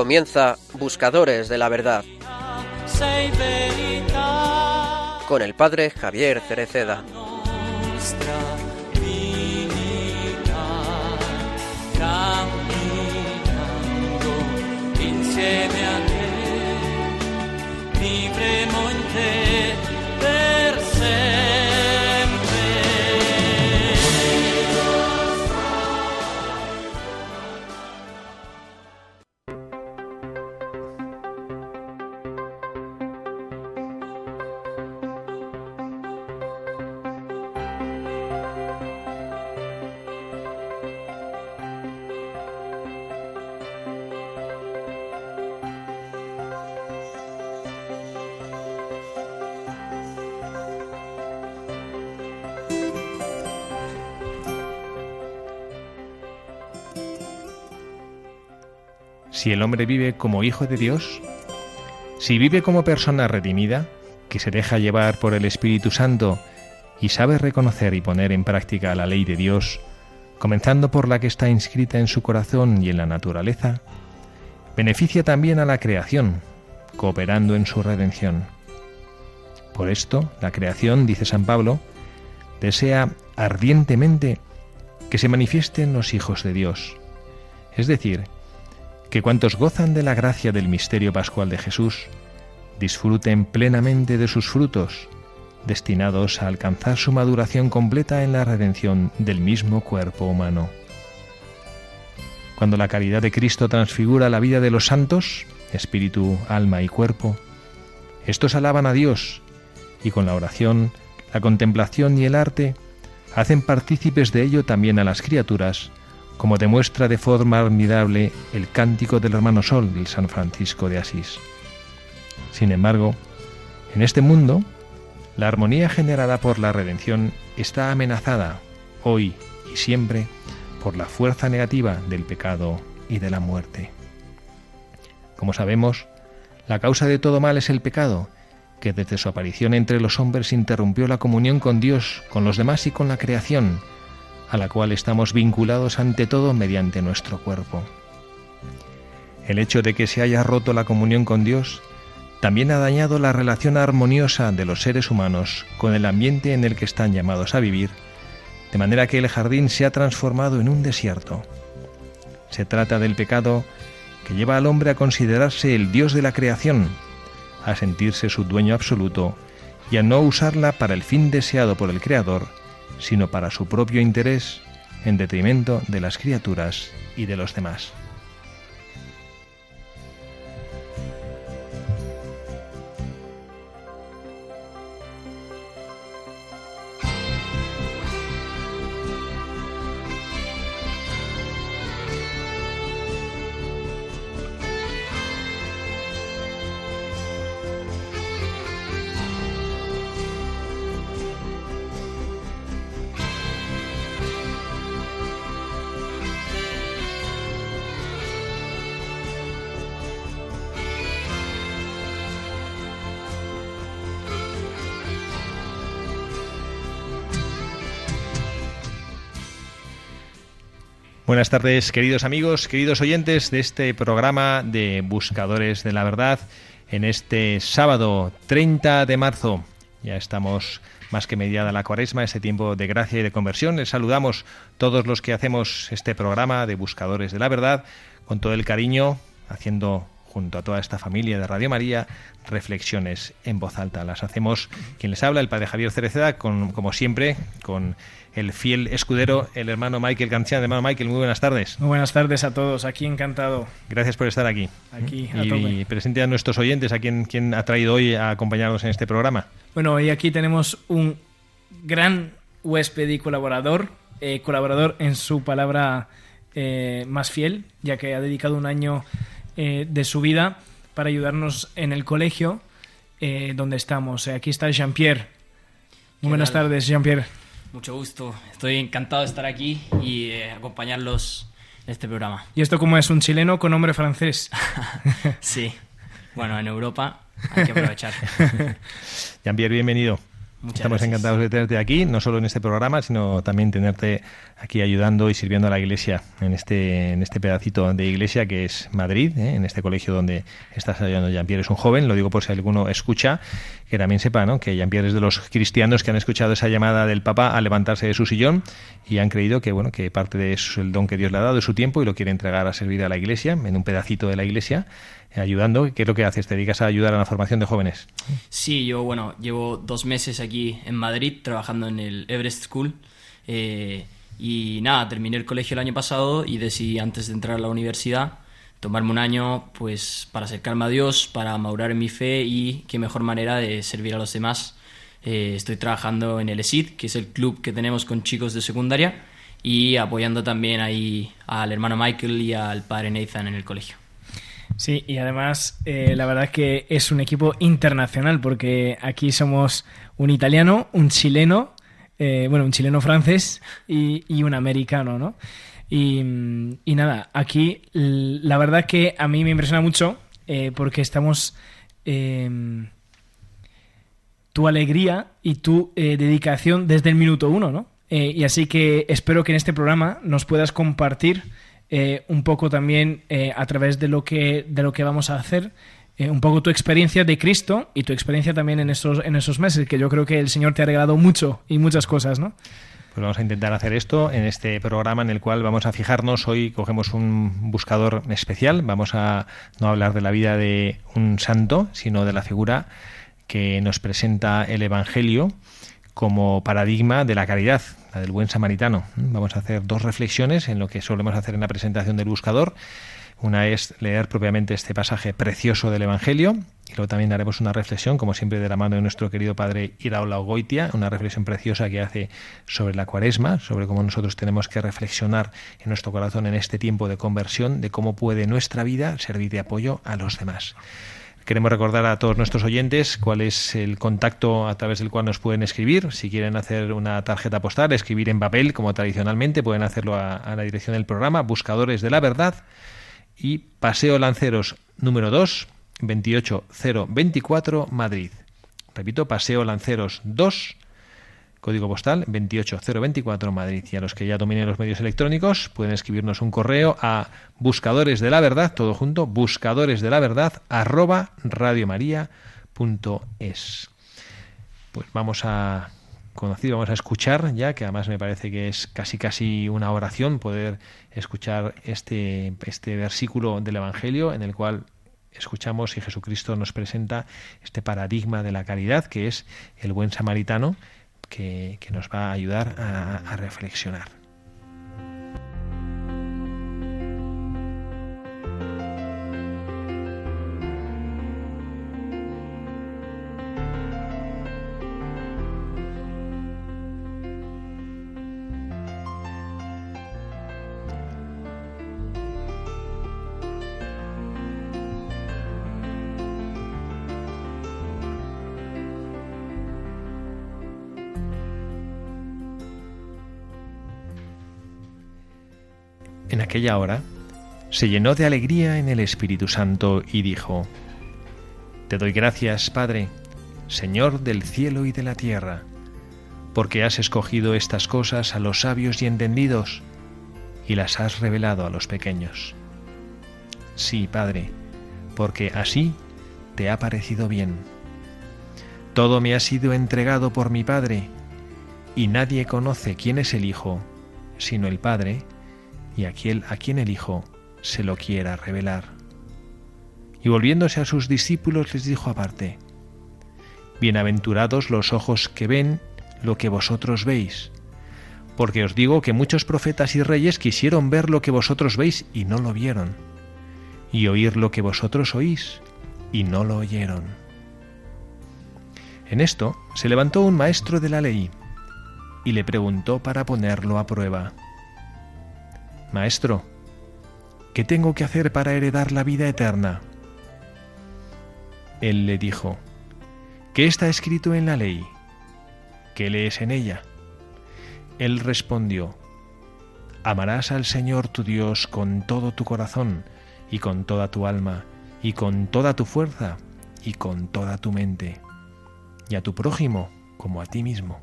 Comienza Buscadores de la Verdad con el padre Javier Cereceda. Si el hombre vive como hijo de Dios, si vive como persona redimida, que se deja llevar por el Espíritu Santo y sabe reconocer y poner en práctica la ley de Dios, comenzando por la que está inscrita en su corazón y en la naturaleza, beneficia también a la creación, cooperando en su redención. Por esto, la creación, dice San Pablo, desea ardientemente que se manifiesten los hijos de Dios, es decir, que cuantos gozan de la gracia del misterio pascual de Jesús disfruten plenamente de sus frutos, destinados a alcanzar su maduración completa en la redención del mismo cuerpo humano. Cuando la caridad de Cristo transfigura la vida de los santos, espíritu, alma y cuerpo, estos alaban a Dios y con la oración, la contemplación y el arte hacen partícipes de ello también a las criaturas como demuestra de forma admirable el cántico del hermano Sol del San Francisco de Asís. Sin embargo, en este mundo, la armonía generada por la redención está amenazada, hoy y siempre, por la fuerza negativa del pecado y de la muerte. Como sabemos, la causa de todo mal es el pecado, que desde su aparición entre los hombres interrumpió la comunión con Dios, con los demás y con la creación, a la cual estamos vinculados ante todo mediante nuestro cuerpo. El hecho de que se haya roto la comunión con Dios también ha dañado la relación armoniosa de los seres humanos con el ambiente en el que están llamados a vivir, de manera que el jardín se ha transformado en un desierto. Se trata del pecado que lleva al hombre a considerarse el Dios de la creación, a sentirse su dueño absoluto y a no usarla para el fin deseado por el Creador, sino para su propio interés en detrimento de las criaturas y de los demás. Buenas tardes, queridos amigos, queridos oyentes de este programa de Buscadores de la Verdad en este sábado 30 de marzo. Ya estamos más que mediada la cuaresma, ese tiempo de gracia y de conversión. Les saludamos todos los que hacemos este programa de Buscadores de la Verdad con todo el cariño, haciendo junto a toda esta familia de Radio María, reflexiones en voz alta. Las hacemos quien les habla, el padre Javier Cereceda, con, como siempre, con el fiel escudero, el hermano Michael Cancian. Hermano Michael, muy buenas tardes. Muy buenas tardes a todos, aquí encantado. Gracias por estar aquí. Aquí, a y, presente a nuestros oyentes, a quien, quien ha traído hoy a acompañarnos en este programa. Bueno, hoy aquí tenemos un gran huésped y colaborador, eh, colaborador en su palabra eh, más fiel, ya que ha dedicado un año eh, de su vida para ayudarnos en el colegio eh, donde estamos. Eh, aquí está Jean-Pierre. Muy buenas tardes, Jean-Pierre. Mucho gusto. Estoy encantado de estar aquí y acompañarlos en este programa. ¿Y esto cómo es? ¿Un chileno con nombre francés? sí. Bueno, en Europa hay que aprovechar. Jean-Pierre, bienvenido. Muchas Estamos gracias. encantados de tenerte aquí, no solo en este programa, sino también tenerte aquí ayudando y sirviendo a la iglesia en este, en este pedacito de iglesia que es Madrid, ¿eh? en este colegio donde estás ayudando. Jean-Pierre es un joven, lo digo por si alguno escucha, que también sepa ¿no? que Jean-Pierre es de los cristianos que han escuchado esa llamada del Papa a levantarse de su sillón y han creído que bueno que parte de eso es el don que Dios le ha dado, de su tiempo, y lo quiere entregar a servir a la iglesia, en un pedacito de la iglesia, ayudando. ¿Qué es lo que haces? ¿Te dedicas a ayudar a la formación de jóvenes? Sí, yo, bueno, llevo dos meses aquí en Madrid trabajando en el Everest School. eh, y nada, terminé el colegio el año pasado y decidí antes de entrar a la universidad tomarme un año pues para acercarme a Dios, para madurar en mi fe y qué mejor manera de servir a los demás. Eh, estoy trabajando en el ESID, que es el club que tenemos con chicos de secundaria, y apoyando también ahí al hermano Michael y al padre Nathan en el colegio. Sí, y además eh, la verdad es que es un equipo internacional porque aquí somos un italiano, un chileno, eh, bueno, un chileno francés y, un americano, ¿no? Y, nada, aquí la verdad que a mí me impresiona mucho eh, porque estamos... em, tu alegría y tu dedicación desde el minuto uno, ¿no? Y así que espero que en este programa nos puedas compartir eh, un poco también eh, a través de lo que de lo que vamos a hacer eh, un poco tu experiencia de Cristo y tu experiencia también en esos en esos meses que yo creo que el Señor te ha regalado mucho y muchas cosas, ¿no? Pues vamos a intentar hacer esto en este programa en el cual vamos a fijarnos. Hoy cogemos un buscador especial. Vamos a no hablar de la vida de un santo, sino de la figura que nos presenta el Evangelio como paradigma de la caridad, la del buen samaritano. Vamos a hacer dos reflexiones en lo que solemos hacer en la presentación del buscador. Una es leer propiamente este pasaje precioso del Evangelio y luego también haremos una reflexión, como siempre, de la mano de nuestro querido padre Iraola Ogoitia, una reflexión preciosa que hace sobre la cuaresma, sobre cómo nosotros tenemos que reflexionar en nuestro corazón en este tiempo de conversión, de cómo puede nuestra vida servir de apoyo a los demás. Queremos recordar a todos nuestros oyentes cuál es el contacto a través del cual nos pueden escribir. Si quieren hacer una tarjeta postal, escribir en papel, como tradicionalmente, pueden hacerlo a, la dirección del programa, Buscadores de la Verdad, y Paseo Lanceros número 2, 28024, Madrid. Repito, Paseo Lanceros 2, código postal 28024, Madrid. Y a los que ya dominen los medios electrónicos, pueden escribirnos un correo a buscadores de la verdad, todo junto, buscadores de la verdad, arroba radiomaria.es. Pues vamos a conocer, vamos a escuchar ya, que además me parece que es casi casi una oración poder escuchar este, este versículo del Evangelio en el cual escuchamos y Jesucristo nos presenta este paradigma de la caridad que es el buen samaritano que, nos va a ayudar a reflexionar. Aquella hora se llenó de alegría en el Espíritu Santo y dijo, Te doy gracias, Padre, Señor del cielo y de la tierra, porque has escogido estas cosas a los sabios y entendidos y las has revelado a los pequeños. Sí, Padre, porque así te ha parecido bien. Todo me ha sido entregado por mi Padre, y nadie conoce quién es el Hijo, sino el Padre, y aquel a quien el Hijo se lo quiera revelar. Y volviéndose a sus discípulos les dijo aparte, Bienaventurados los ojos que ven lo que vosotros veis, porque os digo que muchos profetas y reyes quisieron ver lo que vosotros veis y no lo vieron, y oír lo que vosotros oís y no lo oyeron. En esto se levantó un maestro de la ley y le preguntó para ponerlo a prueba. Maestro, ¿qué tengo que hacer para heredar la vida eterna? Él le dijo, ¿qué está escrito en la ley? ¿Qué lees en ella? Él respondió, Amarás al Señor tu Dios con todo tu corazón y con toda tu alma y con toda tu fuerza y con toda tu mente, y a tu prójimo como a ti mismo.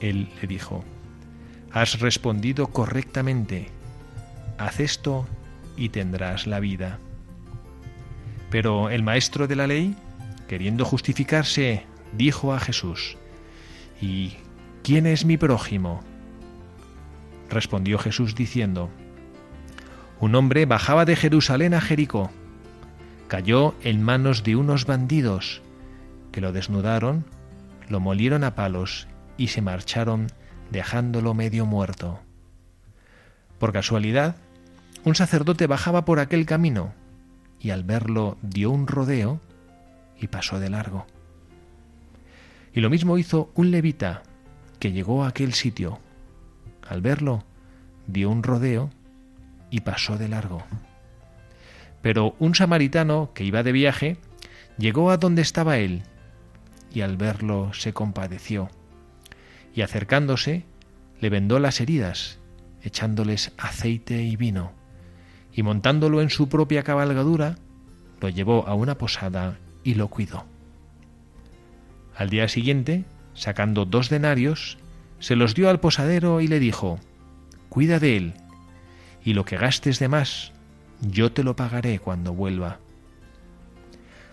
Él le dijo, Has respondido correctamente, haz esto y tendrás la vida. Pero el maestro de la ley, queriendo justificarse, dijo a Jesús, ¿Y quién es mi prójimo? Respondió Jesús diciendo, Un hombre bajaba de Jerusalén a Jericó, cayó en manos de unos bandidos, que lo desnudaron, lo molieron a palos y se marcharon dejándolo medio muerto. Por casualidad, un sacerdote bajaba por aquel camino y al verlo dio un rodeo y pasó de largo. Y lo mismo hizo un levita que llegó a aquel sitio. Al verlo dio un rodeo y pasó de largo. Pero un samaritano que iba de viaje llegó a donde estaba él y al verlo se compadeció y acercándose le vendó las heridas, echándoles aceite y vino, y montándolo en su propia cabalgadura, lo llevó a una posada y lo cuidó. Al día siguiente, sacando dos denarios, se los dio al posadero y le dijo, Cuida de él, y lo que gastes de más, yo te lo pagaré cuando vuelva.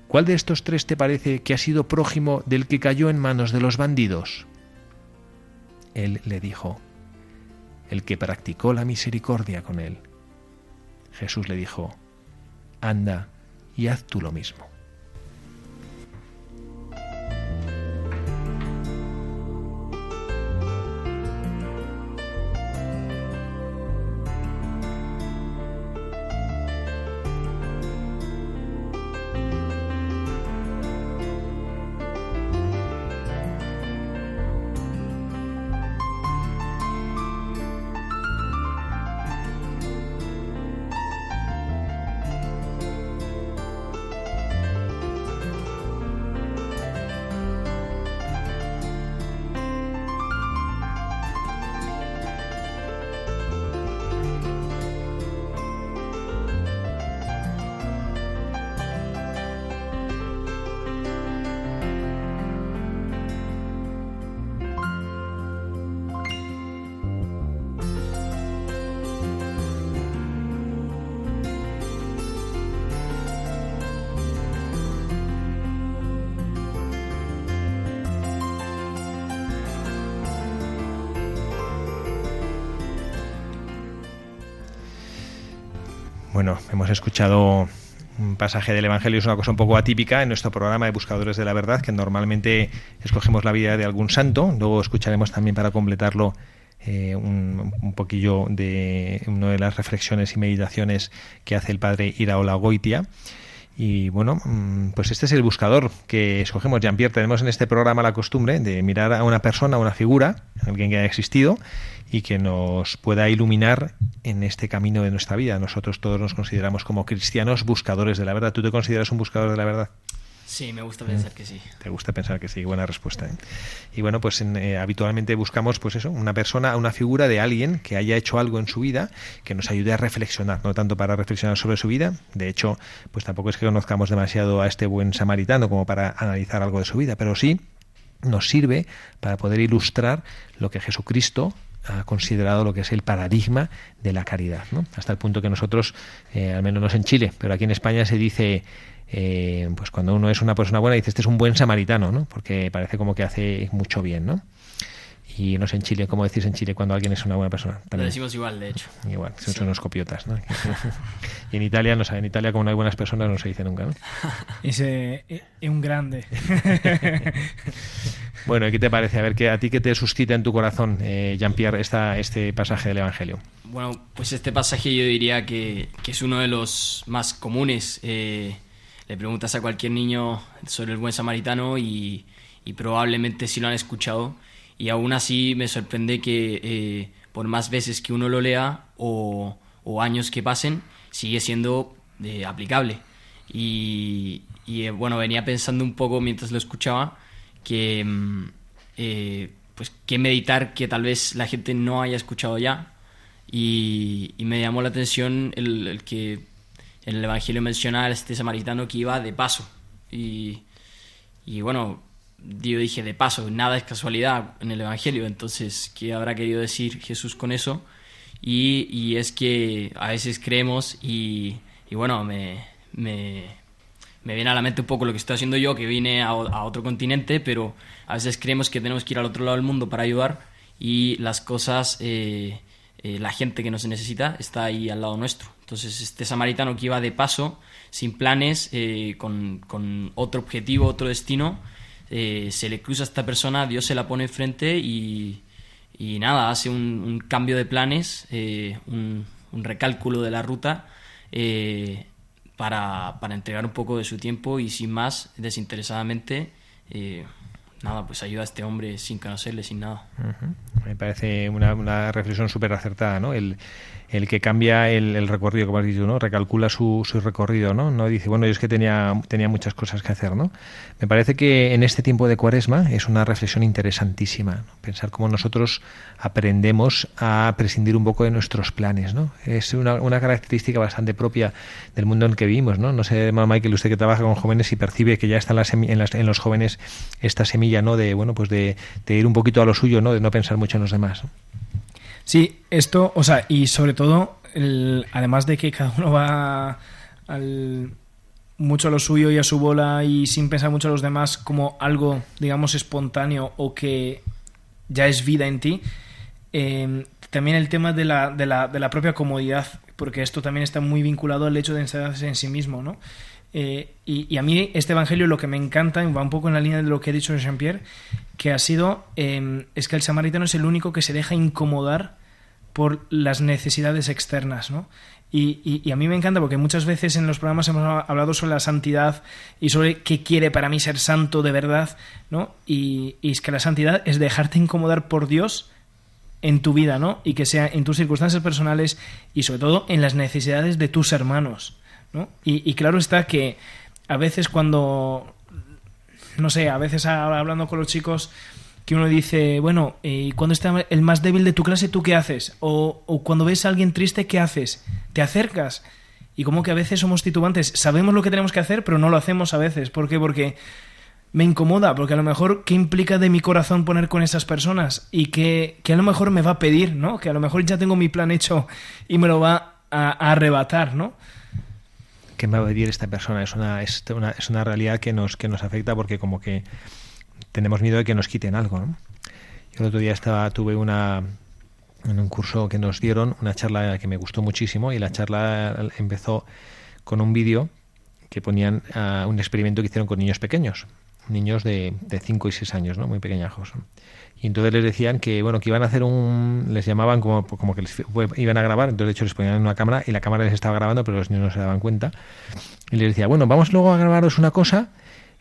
¿Cuál de estos tres te parece que ha sido prójimo del que cayó en manos de los bandidos? Él le dijo, el que practicó la misericordia con él. Jesús le dijo, anda y haz tú lo mismo. Escuchado un pasaje del Evangelio, es una cosa un poco atípica en nuestro programa de Buscadores de la Verdad, que normalmente escogemos la vida de algún santo, luego escucharemos también para completarlo eh, un, un, poquillo de una de las reflexiones y meditaciones que hace el padre Iraola Goitia. Y bueno, mm, pues este es el buscador que escogemos. Jean-Pierre, tenemos en este programa la costumbre de mirar a una persona, a una figura, alguien que haya existido, y que nos pueda iluminar en este camino de nuestra vida. Nosotros todos nos consideramos como cristianos buscadores de la verdad. ¿Tú te consideras un buscador de la verdad? Sí, me gusta pensar que sí. Te gusta pensar que sí, buena respuesta. ¿eh? Y bueno, pues en, eh, habitualmente buscamos pues eso, una persona, una figura de alguien que haya hecho algo en su vida que nos ayude a reflexionar, no tanto para reflexionar sobre su vida, de hecho, pues tampoco es que conozcamos demasiado a este buen samaritano como para analizar algo de su vida, pero sí nos sirve para poder ilustrar lo que Jesucristo ha considerado lo que es el paradigma de la caridad, ¿no? Hasta el punto que nosotros, eh, al menos no en Chile, pero aquí en España se dice, eh, pues cuando uno es una persona buena, dice, este es un buen samaritano, ¿no? Porque parece como que hace mucho bien, ¿no? Y no sé en Chile, ¿cómo decís en Chile cuando alguien es una buena persona? También. Lo decimos igual, de hecho. Igual, son sí. unos copiotas, ¿no? y en Italia, no sé, en Italia como no hay buenas personas no se dice nunca, ¿no? Ese es un grande. bueno, ¿y qué te parece? A ver, ¿qué, ¿a ti qué te suscita en tu corazón, eh, Jean-Pierre, esta, este pasaje del Evangelio? Bueno, pues este pasaje yo diría que, que es uno de los más comunes. Eh, le preguntas a cualquier niño sobre el buen samaritano y, probablemente sí lo han escuchado y aún así me sorprende que eh, por más veces que uno lo lea o, años que pasen, sigue siendo eh, aplicable. Y, eh, bueno, venía pensando un poco mientras lo escuchaba que mm, pues que meditar que tal vez la gente no haya escuchado ya y, me llamó la atención el, que en el Evangelio menciona a este samaritano que iba de paso. Y, y bueno, yo dije de paso, nada es casualidad en el Evangelio, entonces, ¿qué habrá querido decir Jesús con eso? Y, y es que a veces creemos y, y bueno, me, me, me, viene a la mente un poco lo que estoy haciendo yo, que vine a, otro continente, pero a veces creemos que tenemos que ir al otro lado del mundo para ayudar. Y las cosas, eh, eh, la gente que nos necesita está ahí al lado nuestro. Entonces, este samaritano que iba de paso, sin planes, eh, con, con, otro objetivo, otro destino, eh, se le cruza a esta persona, Dios se la pone enfrente y, y nada, hace un, cambio de planes, un, un, recálculo de la ruta para, para, entregar un poco de su tiempo y sin más, desinteresadamente, nada, pues ayuda a este hombre sin conocerle, sin nada. Me parece una, una reflexión súper acertada, ¿no? El, el que cambia el, recorrido, como has dicho, ¿no? Recalcula su, recorrido, ¿no? No dice, bueno, yo es que tenía, muchas cosas que hacer, ¿no? Me parece que en este tiempo de cuaresma es una reflexión interesantísima, ¿no? Pensar cómo nosotros aprendemos a prescindir un poco de nuestros planes, ¿no? Es una, una característica bastante propia del mundo en que vivimos, ¿no? No sé, Michael, usted que trabaja con jóvenes y percibe que ya está en, en, las, en los jóvenes esta semilla, ¿no? De, bueno, pues de, ir un poquito a lo suyo, ¿no? De no pensar mucho en los demás. Sí, esto, o sea, y sobre todo, además de que cada uno va al, mucho a lo suyo y a su bola y sin pensar mucho a los demás como algo, digamos, espontáneo o que ya es vida en ti, eh, también el tema de la, de, la, de la propia comodidad, porque esto también está muy vinculado al hecho de encerrarse en sí mismo, ¿no? Eh, y, y, a mí este evangelio lo que me encanta, va un poco en la línea de lo que ha dicho Jean-Pierre, que ha sido, eh, es que el samaritano es el único que se deja incomodar por las necesidades externas, ¿no? Y, a mí me encanta porque muchas veces en los programas hemos hablado sobre la santidad y sobre qué quiere para mí ser santo de verdad, ¿no? Y, y es que la santidad es dejarte incomodar por Dios en tu vida, ¿no? Y que sea en tus circunstancias personales y sobre todo en las necesidades de tus hermanos, ¿no? Y claro está que a veces cuando, no sé, a veces hablando con los chicos que uno dice, bueno, eh, cuando está el más débil de tu clase, ¿tú qué haces? O, o, cuando ves a alguien triste, ¿qué haces? ¿Te acercas? Y como que a veces somos titubantes, sabemos lo que tenemos que hacer, pero no lo hacemos a veces. ¿Por qué? Porque me incomoda, porque a lo mejor, ¿qué implica de mi corazón poner con esas personas? Y que, que a lo mejor me va a pedir, ¿no? Que a lo mejor ya tengo mi plan hecho y me lo va a, arrebatar, ¿no? ¿Qué me va a pedir esta persona? Es una, es una, es una realidad que nos, que nos afecta porque como que tenemos miedo de que nos quiten algo. ¿no? Yo el otro día estaba, tuve una en un curso que nos dieron, una charla que me gustó muchísimo y la charla empezó con un vídeo que ponían uh, un experimento que hicieron con niños pequeños, niños de 5 y 6 años, ¿no? muy pequeñajos. Y entonces les decían que bueno que iban a hacer un les llamaban como, como que les iban a grabar, entonces de hecho les ponían una cámara y la cámara les estaba grabando, pero los niños no se daban cuenta. Y les decía, bueno, vamos luego a grabaros una cosa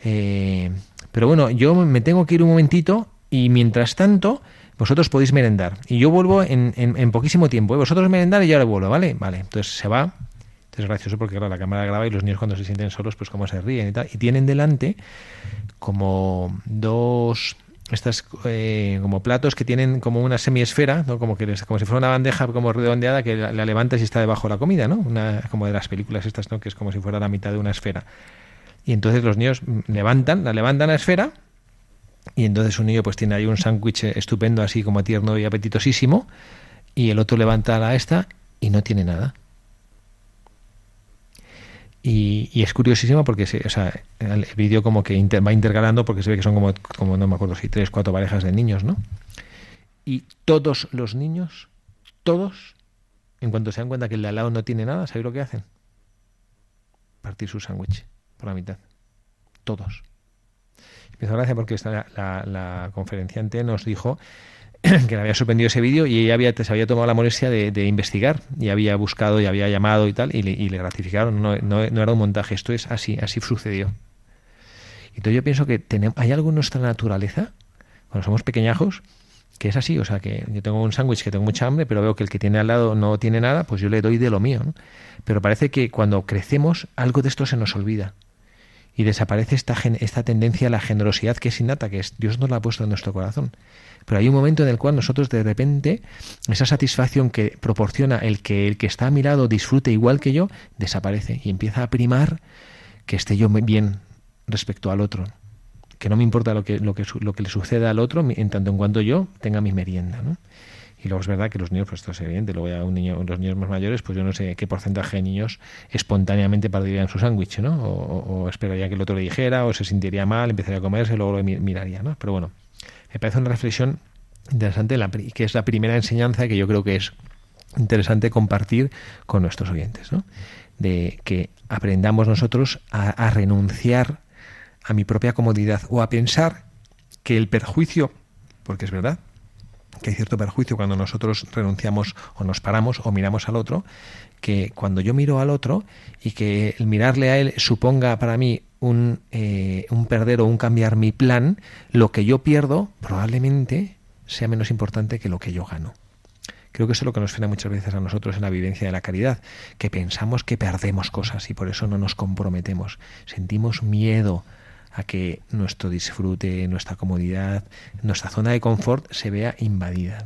eh, pero bueno, yo me tengo que ir un momentito y mientras tanto vosotros podéis merendar. Y yo vuelvo en, en, en poquísimo tiempo. ¿eh? Vosotros merendar y yo ahora vuelvo, ¿vale? Vale, entonces se va. Es gracioso porque claro, la cámara graba y los niños cuando se sienten solos pues como se ríen y tal. Y tienen delante como dos estas eh, como platos que tienen como una semiesfera, ¿no? como que como si fuera una bandeja como redondeada que la, la levantas y está debajo de la comida, ¿no? Una, como de las películas estas, ¿no? Que es como si fuera la mitad de una esfera. Y entonces los niños levantan, la levantan la esfera y entonces un niño pues tiene ahí un sándwich estupendo así como tierno y apetitosísimo y el otro levanta la esta y no tiene nada. Y, y es curiosísimo porque se, o sea, el vídeo como que inter, va intercalando porque se ve que son como, como no me acuerdo si tres, cuatro parejas de niños, ¿no? Y todos los niños, todos, en cuanto se dan cuenta que el de al lado no tiene nada, ¿sabéis lo que hacen? Partir su sándwich por la mitad. Todos. Me hizo gracia porque la, conferenciante nos dijo que le había sorprendido ese vídeo y ella había, se había tomado la molestia de, investigar y había buscado y había llamado y tal y le, y gratificaron. No, no, no, era un montaje, esto es así, así sucedió. Entonces yo pienso que tenemos, hay algo en nuestra naturaleza, cuando somos pequeñajos, que es así, o sea, que yo tengo un sándwich que tengo mucha hambre, pero veo que el que tiene al lado no tiene nada, pues yo le doy de lo mío. Pero parece que cuando crecemos algo de esto se nos olvida y desaparece esta, esta tendencia a la generosidad que es innata, que es, Dios nos la ha puesto en nuestro corazón. Pero hay un momento en el cual nosotros de repente, esa satisfacción que proporciona el que el que está a mi lado disfrute igual que yo, desaparece y empieza a primar que esté yo bien respecto al otro. que no me importa lo que, lo que, lo que le suceda al otro en tanto en cuanto yo tenga mi merienda. Y luego es verdad que los niños, pues esto es evidente, luego ya un niño, los niños más mayores, pues yo no sé qué porcentaje de niños espontáneamente partirían su sándwich, ¿no? O, esperaría que el otro le dijera, o se sentiría mal, empezaría a comerse, luego lo miraría, ¿no? Pero bueno, me parece una reflexión interesante, la, que es la primera enseñanza que yo creo que es interesante compartir con nuestros oyentes, ¿no? De que aprendamos nosotros a renunciar a mi propia comodidad o a pensar que el perjuicio, porque es verdad, que hay cierto perjuicio cuando nosotros renunciamos o nos paramos o miramos al otro, que cuando yo miro al otro y que el mirarle a él suponga para mí un, eh, un perder o un cambiar mi plan, lo que yo pierdo probablemente sea menos importante que lo que yo gano. Creo que eso es lo que nos frena muchas veces a nosotros en la vivencia de la caridad, que pensamos que perdemos cosas y por eso no nos comprometemos. Sentimos miedo a que nuestro disfrute, nuestra comodidad, nuestra zona de confort se vea invadida.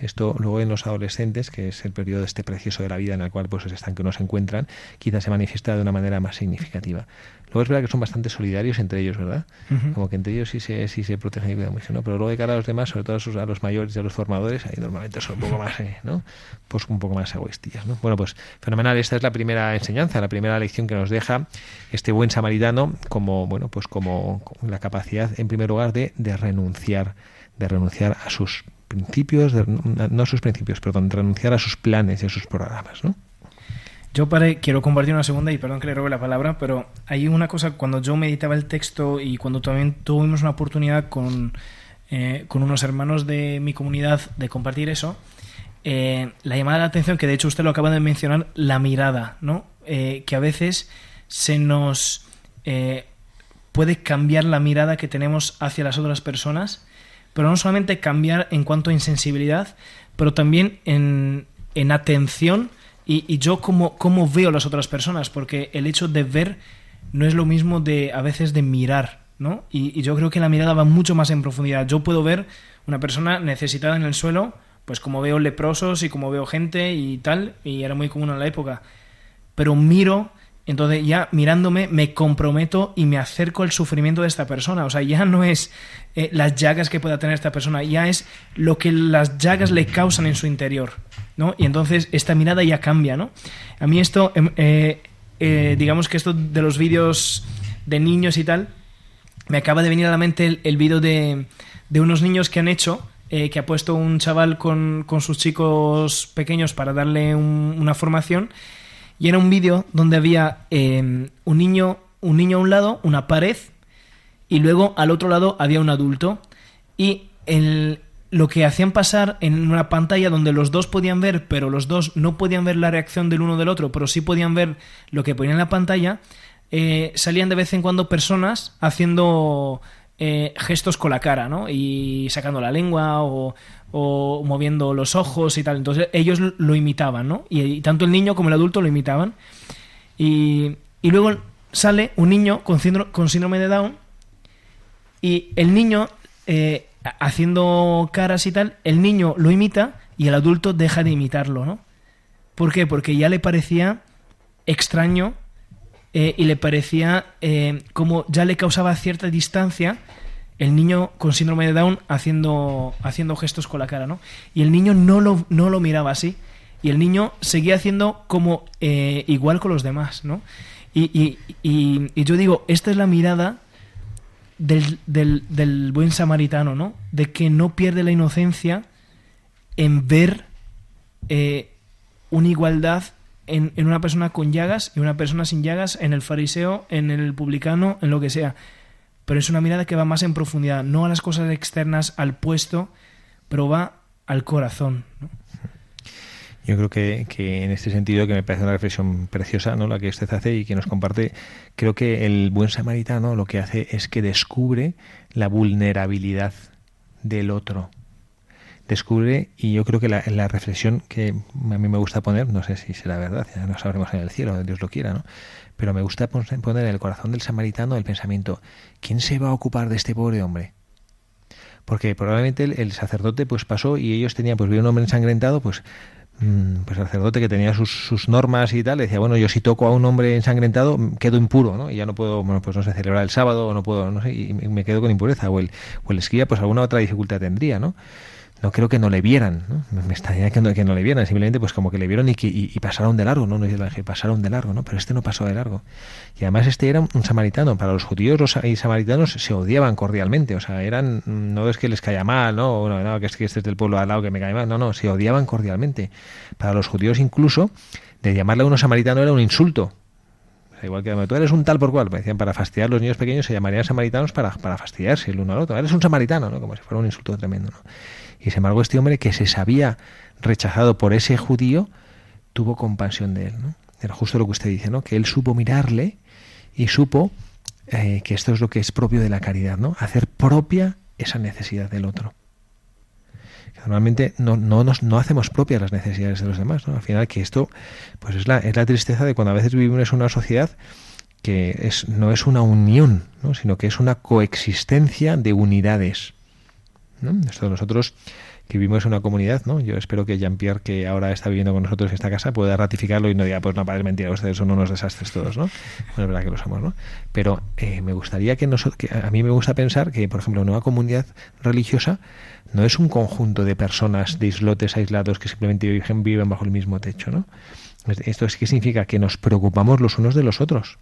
Esto luego en los adolescentes, que es el periodo este precioso de la vida en el cual pues están que no se encuentran, quizás se manifiesta de una manera más significativa. Luego es verdad que son bastante solidarios entre ellos, ¿verdad? Como que entre ellos sí se, sí se protegen y cuidan mucho, ¿no? Pero luego de cara a los demás, sobre todo a, los mayores y a los formadores, ahí normalmente son un poco más, eh, ¿no? Pues un poco más egoístas, ¿no? Bueno, pues fenomenal. Esta es la primera enseñanza, la primera lección que nos deja este buen samaritano como, bueno, pues como la capacidad, en primer lugar, de, de renunciar, de renunciar a sus principios, no a sus principios, perdón, de renunciar a sus planes y a sus programas, ¿no? Yo quiero compartir una segunda y perdón que le robe la palabra, pero hay una cosa, cuando yo meditaba el texto y cuando también tuvimos una oportunidad con, eh, con unos hermanos de mi comunidad de compartir eso, eh, la llamada de la atención, que de hecho usted lo acaba de mencionar, la mirada, ¿no? Eh, que a veces se nos puede cambiar la mirada que tenemos hacia las otras personas, pero no solamente cambiar en cuanto a insensibilidad, pero también en, en atención y, yo cómo, cómo veo las otras personas, porque el hecho de ver no es lo mismo de a veces de mirar, ¿no? Y, yo creo que la mirada va mucho más en profundidad. Yo puedo ver una persona necesitada en el suelo, pues como veo leprosos y como veo gente y tal, y era muy común en la época, pero miro entonces ya mirándome me comprometo y me acerco al sufrimiento de esta persona. O sea, ya no es eh, las llagas que pueda tener esta persona, ya es lo que las llagas le causan en su interior. ¿no? Y entonces esta mirada ya cambia, ¿no? A mí esto, em, eh, eh, digamos que esto de los vídeos de niños y tal, me acaba de venir a la mente el, vídeo de, de, unos niños que han hecho, que ha puesto un chaval con, con sus chicos pequeños para darle una formación y era un vídeo donde había em, un, niño, un niño a un lado, una pared, y luego al otro lado había un adulto. Y lo que hacían pasar en una pantalla donde los dos podían ver, pero los dos no podían ver la reacción del uno del otro, pero sí podían ver lo que ponía en la pantalla, eh, salían de vez en cuando personas haciendo eh, gestos con la cara, ¿no? Y sacando la lengua o, moviendo los ojos y tal. Entonces ellos lo imitaban, ¿no? Y, tanto el niño como el adulto lo imitaban. Y, luego sale un niño con síndrome, con síndrome de Down y el niño eh, haciendo caras y tal, el niño lo imita y el adulto deja de imitarlo, ¿no? ¿Por qué? Porque ya le parecía extraño eh, y le parecía eh, como ya le causaba cierta distancia el niño con síndrome de Down haciendo, haciendo gestos con la cara, ¿no? Y el niño no lo, no lo miraba así. Y el niño seguía haciendo como eh, igual con los demás, ¿no? Y, y, yo digo, esta es la mirada del, del, del, buen samaritano, ¿no? De que no pierde la inocencia en ver una igualdad en, una persona con llagas y una persona sin llagas, en el fariseo, en el publicano, en lo que sea. Pero es una mirada que va más en profundidad, no a las cosas externas, al puesto, pero va al corazón. Yo creo que, que, en este sentido, que me parece una reflexión preciosa, ¿no? la que usted hace y que nos comparte, creo que el buen samaritano lo que hace es que descubre la vulnerabilidad del otro descubre, y yo creo que la, reflexión que a mí me gusta poner, no sé si será verdad, ya no sabremos en el cielo, Dios lo quiera, ¿no? Pero me gusta poner en el corazón del samaritano el pensamiento, ¿quién se va a ocupar de este pobre hombre? Porque probablemente el, sacerdote pues pasó y ellos tenían, pues vio un hombre ensangrentado, pues mm, pues sacerdote que tenía sus, sus, normas y tal, decía, bueno, yo si toco a un hombre ensangrentado quedo impuro, ¿no? Y ya no puedo, bueno, pues no sé, celebrar el sábado, o no puedo, no sé, y me quedo con impureza. O el, o el esquía, pues alguna otra dificultad tendría, ¿no? No creo que no le vieran, ¿no? me extrañaría que no, que no le vieran, simplemente pues como que le vieron y, que, y, pasaron de largo, ¿no? no pasaron de largo, ¿no? Pero este no pasó de largo. Y además este era un samaritano, para los judíos los y samaritanos se odiaban cordialmente, o sea, eran, no es que les caía mal, ¿no? no, no que es que este es del pueblo al lado que me cae mal, no, no, se odiaban cordialmente. Para los judíos incluso, de llamarle a uno samaritano era un insulto, igual que tú eres un tal por cual, me decían, para fastidiar los niños pequeños se llamarían samaritanos para, para fastidiarse el uno al otro. Eres un samaritano, ¿no? Como si fuera un insulto tremendo, ¿no? Y sin embargo, este hombre que se sabía rechazado por ese judío, tuvo compasión de él. ¿no? Era justo lo que usted dice, ¿no? que él supo mirarle y supo eh, que esto es lo que es propio de la caridad, ¿no? hacer propia esa necesidad del otro. Normalmente no, no, nos, no hacemos propias las necesidades de los demás. ¿no? Al final, que esto pues es la, es la tristeza de cuando a veces vivimos en una sociedad que es, no es una unión, ¿no? sino que es una coexistencia de unidades. Esto nosotros que vivimos en una comunidad, ¿no? Yo espero que Jean-Pierre, que ahora está viviendo con nosotros en esta casa, pueda ratificarlo y no diga, pues no, para mentira, ustedes son unos desastres todos, ¿no? Bueno, es verdad que lo somos, ¿no? Pero eh, me gustaría que, nosotros, que a mí me gusta pensar que, por ejemplo, una comunidad religiosa no es un conjunto de personas, de islotes aislados que simplemente viven, viven bajo el mismo techo, ¿no? Esto es que significa que nos preocupamos los unos de los otros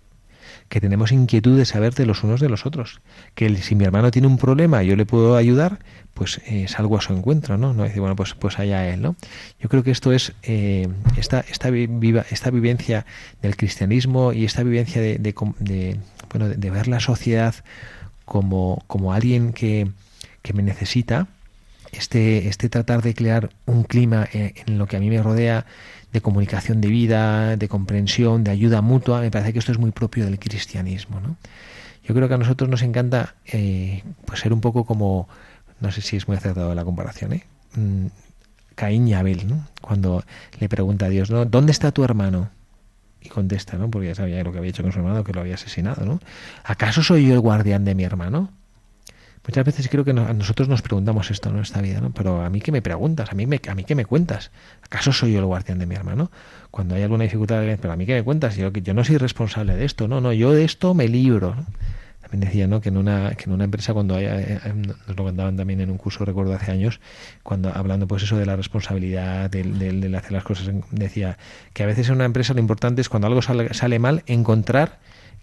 que tenemos inquietud de saber de los unos de los otros. Que si mi hermano tiene un problema y yo le puedo ayudar, pues eh, salgo a su encuentro, ¿no? No decir, bueno, pues, pues allá él, ¿no? Yo creo que esto es eh, esta, esta, viva, esta vivencia del cristianismo y esta vivencia de, de, bueno, de, ver la sociedad como, como alguien que, que me necesita, este, este tratar de crear un clima en, en lo que a mí me rodea de comunicación de vida, de comprensión, de ayuda mutua, me parece que esto es muy propio del cristianismo. ¿no? Yo creo que a nosotros nos encanta eh, pues ser un poco como, no sé si es muy acertado la comparación, ¿eh? Mm, Caín y Abel, ¿no? cuando le pregunta a Dios, ¿no? ¿dónde está tu hermano? Y contesta, ¿no? porque ya sabía lo que había hecho con su hermano, que lo había asesinado. ¿no? ¿Acaso soy yo el guardián de mi hermano? Muchas veces creo que nosotros nos preguntamos esto en nuestra vida, ¿no? Pero a mí qué me preguntas, a mí, me, a qué me cuentas. ¿Acaso soy yo el guardián de mi hermano? Cuando hay alguna dificultad, pero a mí qué me cuentas, yo, yo no soy responsable de esto, no, no, yo de esto me libro. También decía, ¿no? Que en una, que en una empresa cuando hay, eh, eh, nos lo contaban también en un curso, recuerdo hace años, cuando hablando pues eso de la responsabilidad, del, hacer las cosas, decía que a veces en una empresa lo importante es cuando algo sale, sale mal, encontrar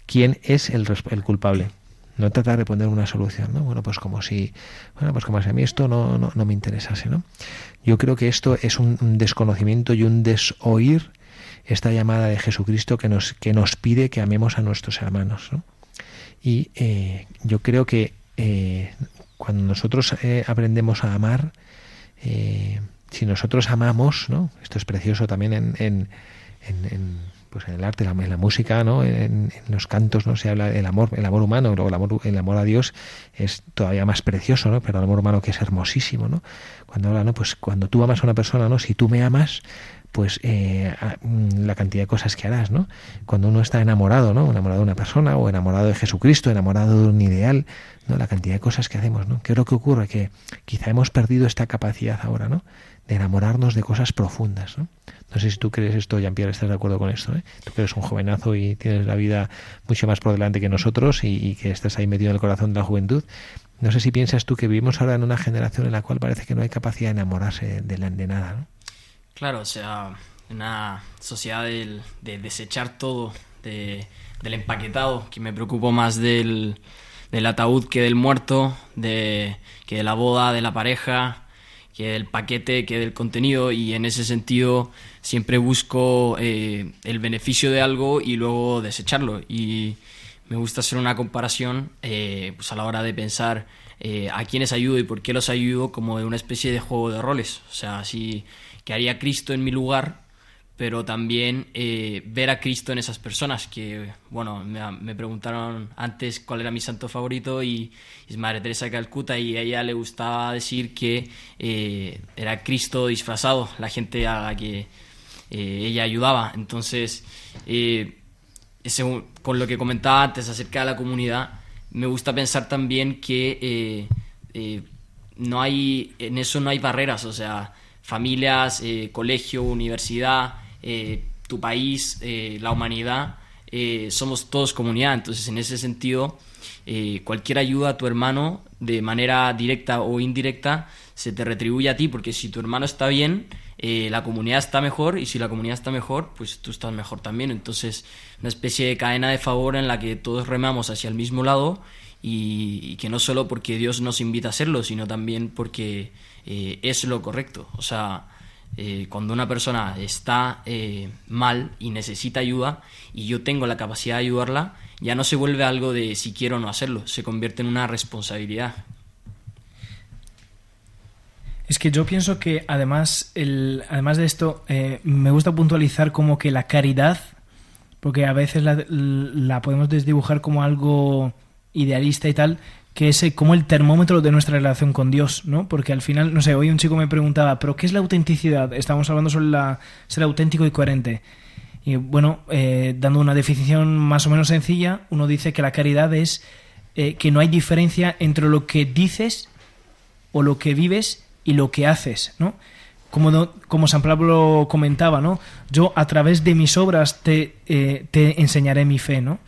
quién es el, el culpable no tratar de poner una solución, ¿no? Bueno, pues como si, bueno, pues como si a mí esto no, no, me interesase, ¿no? Yo creo que esto es un, desconocimiento y un desoír esta llamada de Jesucristo que nos, que nos pide que amemos a nuestros hermanos, ¿no? Y eh, yo creo que eh, cuando nosotros eh, aprendemos a amar, si nosotros amamos, ¿no? Esto es precioso también en pues en el arte, en la, música, ¿no? En, los cantos, ¿no? Se habla del amor, el amor humano, luego el amor, el amor a Dios es todavía más precioso, ¿no? Pero el amor humano que es hermosísimo, ¿no? Cuando habla, ¿no? Pues cuando tú amas a una persona, ¿no? Si tú me amas, pues eh, mm, la cantidad de cosas que harás, ¿no? Cuando uno está enamorado, ¿no? Enamorado de una persona o enamorado de Jesucristo, enamorado de un ideal, ¿no? La cantidad de cosas que hacemos, ¿no? ¿Qué es lo que ocurre? Que quizá hemos perdido esta capacidad ahora, ¿no? De enamorarnos de cosas profundas, ¿no? No sé si tú crees esto, Jean-Pierre, estás de acuerdo con esto. ¿eh? Tú que eres un jovenazo y tienes la vida mucho más por delante que nosotros y, que estás ahí metido en el corazón de la juventud. No sé si piensas tú que vivimos ahora en una generación en la cual parece que no hay capacidad de enamorarse de, de nada. ¿no? Claro, o sea, una sociedad de desechar todo, de, del empaquetado, que me preocupo más del, del ataúd que del muerto, de, que de la boda, de la pareja, que del paquete, que del contenido y en ese sentido siempre busco eh, el beneficio de algo y luego desecharlo. Y me gusta hacer una comparación eh, pues a la hora de pensar eh, a quiénes ayudo y por qué los ayudo como de una especie de juego de roles. O sea si que haría Cristo en mi lugar pero también eh, ver a Cristo en esas personas que, bueno, me, preguntaron antes cuál era mi santo favorito y es Madre Teresa Calcuta y a ella le gustaba decir que eh, era Cristo disfrazado, la gente a la que eh, ella ayudaba. Entonces, con lo que comentaba antes acerca de la comunidad, me gusta pensar también que no hay, en eso no hay barreras, o sea, familias, eh, colegio, universidad, eh, tu país, eh, la humanidad, somos todos comunidad. Entonces, en ese sentido, cualquier ayuda a tu hermano, de manera directa o indirecta, se te retribuye a ti, porque si tu hermano está bien, la comunidad está mejor, y si la comunidad está mejor, pues tú estás mejor también. Entonces, una especie de cadena de favor en la que todos remamos hacia el mismo lado y, que no solo porque Dios nos invita a hacerlo, sino también porque eh, es lo correcto. O sea, eh, cuando una persona está eh, mal y necesita ayuda y yo tengo la capacidad de ayudarla, ya no se vuelve algo de si quiero o no hacerlo, se convierte en una responsabilidad. Es que yo pienso que además, el, además de esto, me gusta puntualizar como que la caridad, porque a veces la, la podemos desdibujar como algo idealista y tal, que es eh, como el termómetro de nuestra relación con Dios, ¿no? Porque al final, no sé, hoy un chico me preguntaba, ¿pero qué es la autenticidad? Estamos hablando sobre la, ser auténtico y coherente. Y bueno, eh, dando una definición más o menos sencilla, uno dice que la caridad es eh, que no hay diferencia entre lo que dices o lo que vives y lo que haces, ¿no? Como, como San Pablo comentaba, ¿no? Yo a través de mis obras te, te enseñaré mi fe, ¿no?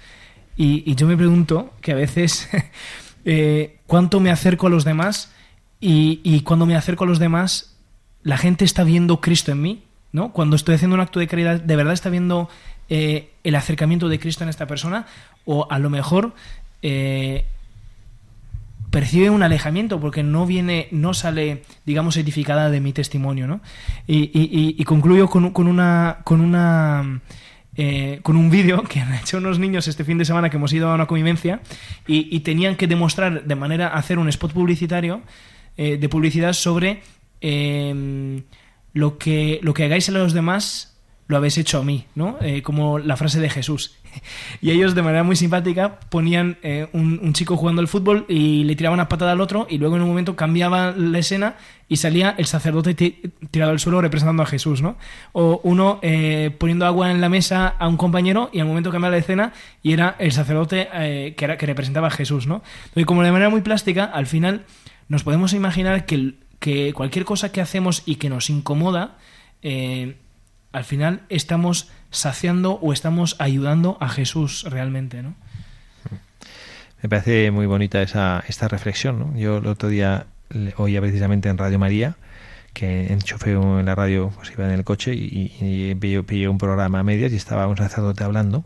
Y, yo me pregunto que a veces eh, cuánto me acerco a los demás y, cuando me acerco a los demás la gente está viendo Cristo en mí, ¿no? Cuando estoy haciendo un acto de caridad, ¿de verdad está viendo eh, el acercamiento de Cristo en esta persona? O a lo mejor eh, percibe un alejamiento porque no viene, no sale, digamos, edificada de mi testimonio, ¿no? Y, concluyo con, con, una, con una eh, con un vídeo que han hecho unos niños este fin de semana que hemos ido a una convivencia y, tenían que demostrar de manera hacer un spot publicitario eh, de publicidad sobre em, lo que lo que hagáis a los demás lo habéis hecho a mí, ¿no? Eh, como la frase de Jesús. Y ellos de manera muy simpática ponían eh, un, chico jugando al fútbol y le tiraban una patada al otro y luego en un momento cambiaba la escena y salía el sacerdote tirado al suelo representando a Jesús, ¿no? O uno eh, poniendo agua en la mesa a un compañero y al momento cambiaba la escena y era el sacerdote eh, que, era, que representaba a Jesús, ¿no? Entonces, como de manera muy plástica, al final nos podemos imaginar que, que cualquier cosa que hacemos y que nos incomoda, al final estamos saciando o estamos ayudando a Jesús realmente, ¿no? Me parece muy bonita esa, esta reflexión, ¿no? Yo el otro día oía precisamente en Radio María, que enchufé en la radio, pues iba en el coche y, y pillé, un programa a medias y estaba un sacerdote hablando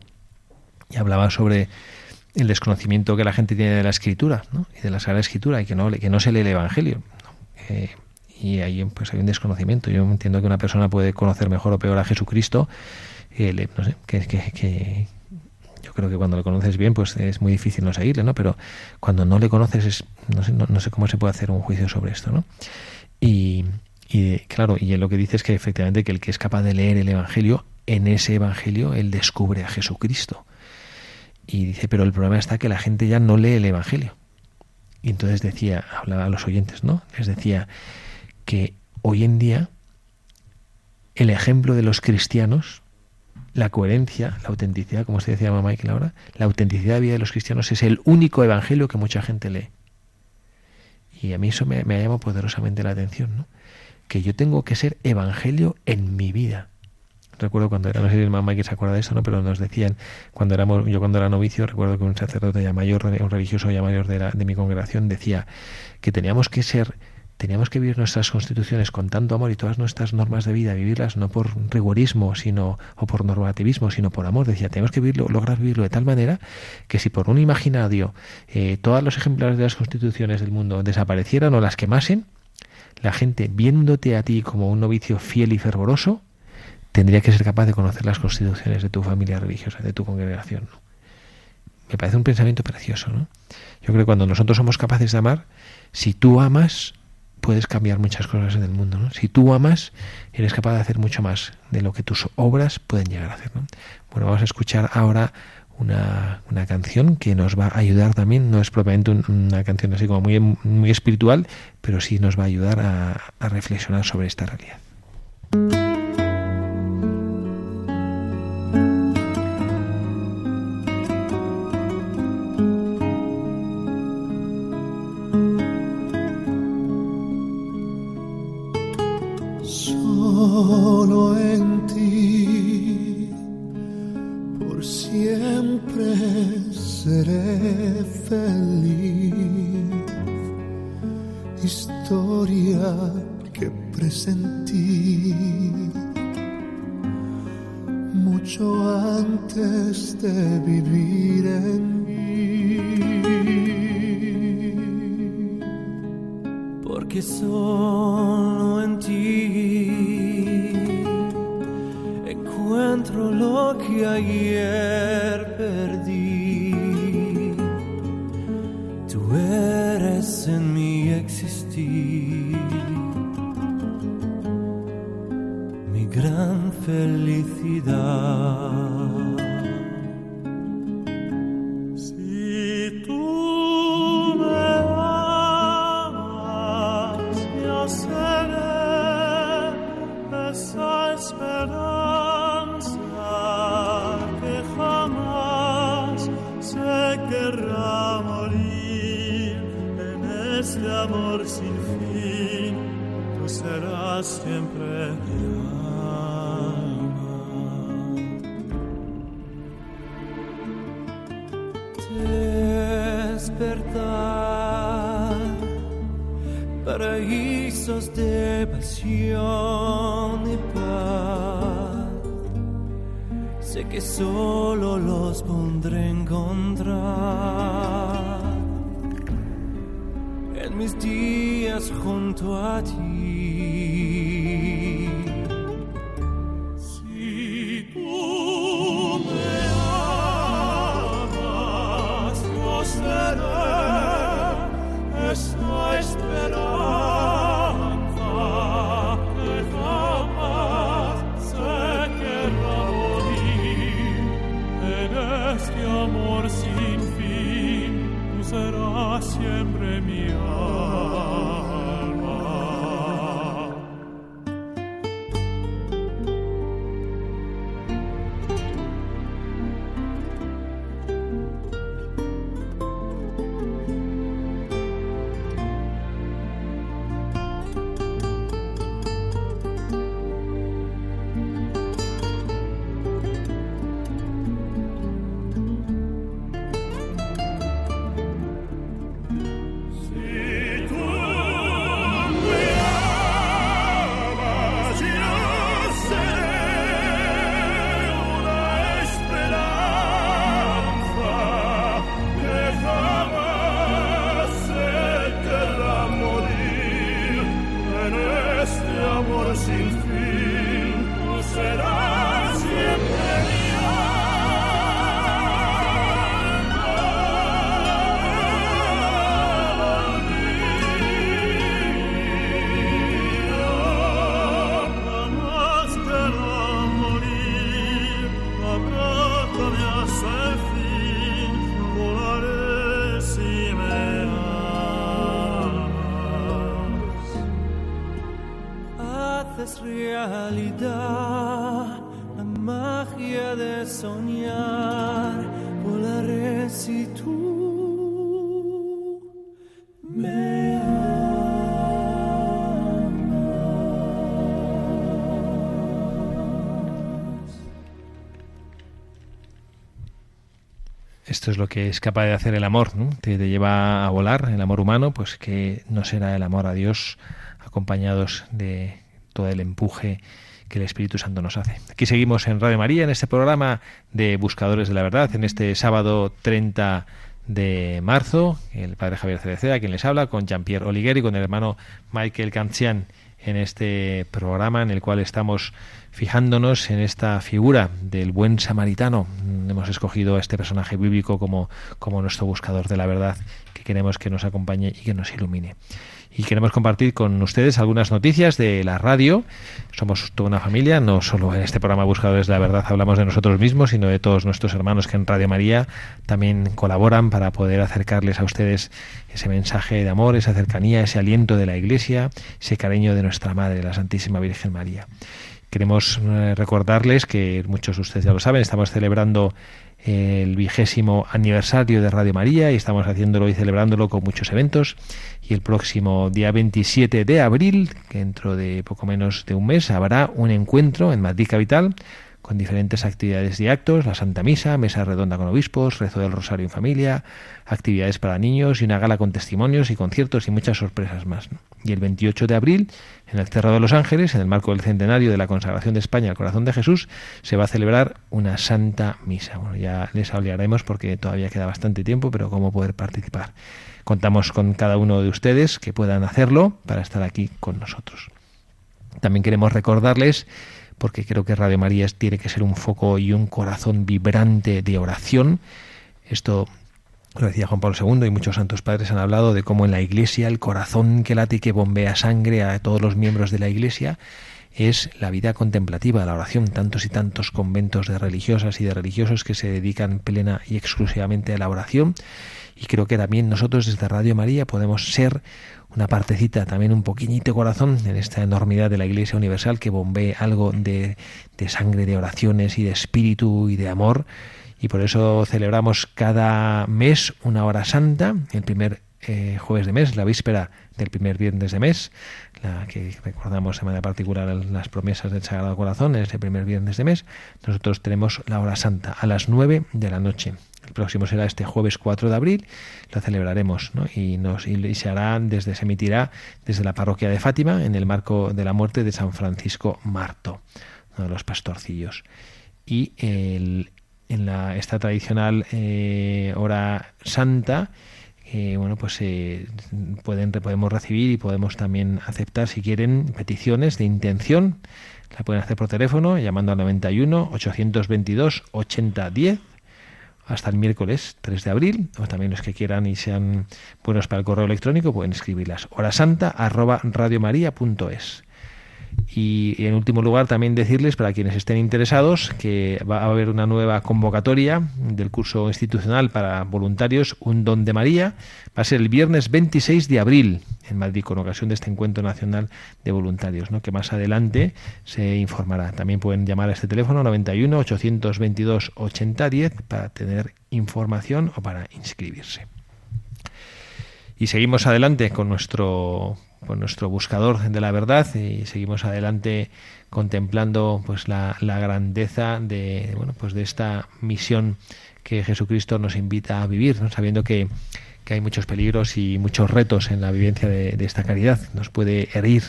y hablaba sobre el desconocimiento que la gente tiene de la escritura ¿no? y de la Sagrada Escritura y que no, que no se lee el Evangelio. Eh, y ahí pues hay un desconocimiento. Yo entiendo que una persona puede conocer mejor o peor a Jesucristo no sé, que, que, yo creo que cuando le conoces bien, pues es muy difícil no seguirle, ¿no? Pero cuando no le conoces, es, no, sé, no, sé cómo se puede hacer un juicio sobre esto, ¿no? Y, y claro, y lo que dice es que efectivamente que el que es capaz de leer el Evangelio, en ese Evangelio él descubre a Jesucristo. Y dice, pero el problema está que la gente ya no lee el Evangelio. Y entonces decía, hablaba a los oyentes, ¿no? Les decía que hoy en día el ejemplo de los cristianos la coherencia, la autenticidad, como se decía mamá Michael ahora, la autenticidad de vida de los cristianos es el único evangelio que mucha gente lee. Y a mí eso me, llamado poderosamente la atención, ¿no? Que yo tengo que ser evangelio en mi vida. Recuerdo cuando era, no sé si mamá que se acuerda de eso, ¿no? Pero nos decían, cuando éramos, yo cuando era novicio, recuerdo que un sacerdote ya mayor, un religioso ya mayor de, de mi congregación decía que teníamos que ser teníamos que vivir nuestras constituciones con tanto amor y todas nuestras normas de vida, vivirlas no por rigorismo sino, o por normativismo, sino por amor. Decía, tenemos que vivirlo, lograr vivirlo de tal manera que si por un imaginario eh, todos los ejemplares de las constituciones del mundo desaparecieran o las quemasen, la gente, viéndote a ti como un novicio fiel y fervoroso, tendría que ser capaz de conocer las constituciones de tu familia religiosa, de tu congregación. Me parece un pensamiento precioso. ¿no? Yo creo que cuando nosotros somos capaces de amar, si tú amas, puedes cambiar muchas cosas en el mundo. ¿no? Si tú amas, eres capaz de hacer mucho más de lo que tus obras pueden llegar a hacer. ¿no? Bueno, vamos a escuchar ahora una, una, canción que nos va a ayudar también, no es propiamente una canción así como muy, muy espiritual, pero sí nos va a ayudar a, a reflexionar sobre esta realidad. Vivir en mí. Porque solo en ti encuentro lo que ayer Esto es lo que es capaz de hacer el amor, ¿no? Te, lleva a volar, el amor humano, pues que no será el amor a Dios acompañados de todo el empuje que el Espíritu Santo nos hace. Aquí seguimos en Radio María, en este programa de Buscadores de la Verdad, en este sábado 30 de marzo, el padre Javier Cereceda, quien les habla, con Jean-Pierre Oligueri, con el hermano Michael Cancian, en este programa en el cual estamos fijándonos en esta figura del buen samaritano. Hemos escogido a este personaje bíblico como, como nuestro buscador de la verdad, que queremos que nos acompañe y que nos ilumine. Y queremos compartir con ustedes algunas noticias de la radio. Somos toda una familia, no solo en este programa Buscadores de la Verdad hablamos de nosotros mismos, sino de todos nuestros hermanos que en Radio María también colaboran para poder acercarles a ustedes ese mensaje de amor, esa cercanía, ese aliento de la Iglesia, ese cariño de nuestra Madre, la Santísima Virgen María. Queremos eh, recordarles que muchos de ustedes ya lo saben, estamos celebrando el vigésimo aniversario de Radio María y estamos haciéndolo y celebrándolo con muchos eventos. Y el próximo día 27 de abril, que dentro de poco menos de un mes, habrá un encuentro en Madrid Capital con diferentes actividades y actos, la Santa Misa, mesa redonda con obispos, rezo del rosario en familia, actividades para niños y una gala con testimonios y conciertos y muchas sorpresas más. Y el 28 de abril, en el Cerro de los Ángeles, en el marco del centenario de la consagración de España al corazón de Jesús, se va a celebrar una Santa Misa. Bueno, ya les hablaremos porque todavía queda bastante tiempo, pero cómo poder participar. Contamos con cada uno de ustedes que puedan hacerlo para estar aquí con nosotros. También queremos recordarles porque creo que Radio María tiene que ser un foco y un corazón vibrante de oración. Esto lo decía Juan Pablo II y muchos santos padres han hablado de cómo en la Iglesia el corazón que late y que bombea sangre a todos los miembros de la Iglesia es la vida contemplativa, la oración. Tantos y tantos conventos de religiosas y de religiosos que se dedican plena y exclusivamente a la oración. Y creo que también nosotros desde Radio María podemos ser una partecita, también un poquitito corazón en esta enormidad de la Iglesia Universal que bombee algo de, de sangre, de oraciones y de espíritu y de amor. Y por eso celebramos cada mes una hora santa, el primer eh, jueves de mes, la víspera del primer viernes de mes, la que recordamos de manera particular las promesas del Sagrado Corazón, es el primer viernes de mes. Nosotros tenemos la hora santa a las nueve de la noche. El próximo será este jueves 4 de abril, lo celebraremos y, nos, y se hará desde, se emitirá desde la parroquia de Fátima en el marco de la muerte de San Francisco Marto, uno de los pastorcillos. Y el, en la, esta tradicional eh, hora santa, eh, bueno, pues eh, pueden, podemos recibir y podemos también aceptar, si quieren, peticiones de intención. La pueden hacer por teléfono llamando al 91 822 8010 hasta el miércoles 3 de abril, o también los que quieran y sean buenos para el correo electrónico pueden escribirlas horasanta arroba radiomaria.es. Y, en último lugar también decirles para quienes estén interesados que va a haber una nueva convocatoria del curso institucional para voluntarios Un Don de María. Va a ser el viernes 26 de abril en Madrid con ocasión de este encuentro nacional de voluntarios, ¿no? que más adelante se informará. También pueden llamar a este teléfono 91 822 8010 para tener información o para inscribirse. Y seguimos adelante con nuestro con nuestro buscador de la verdad y seguimos adelante contemplando pues la, la, grandeza de bueno pues de esta misión que Jesucristo nos invita a vivir sabiendo que, que, hay muchos peligros y muchos retos en la vivencia de, de, esta caridad nos puede herir.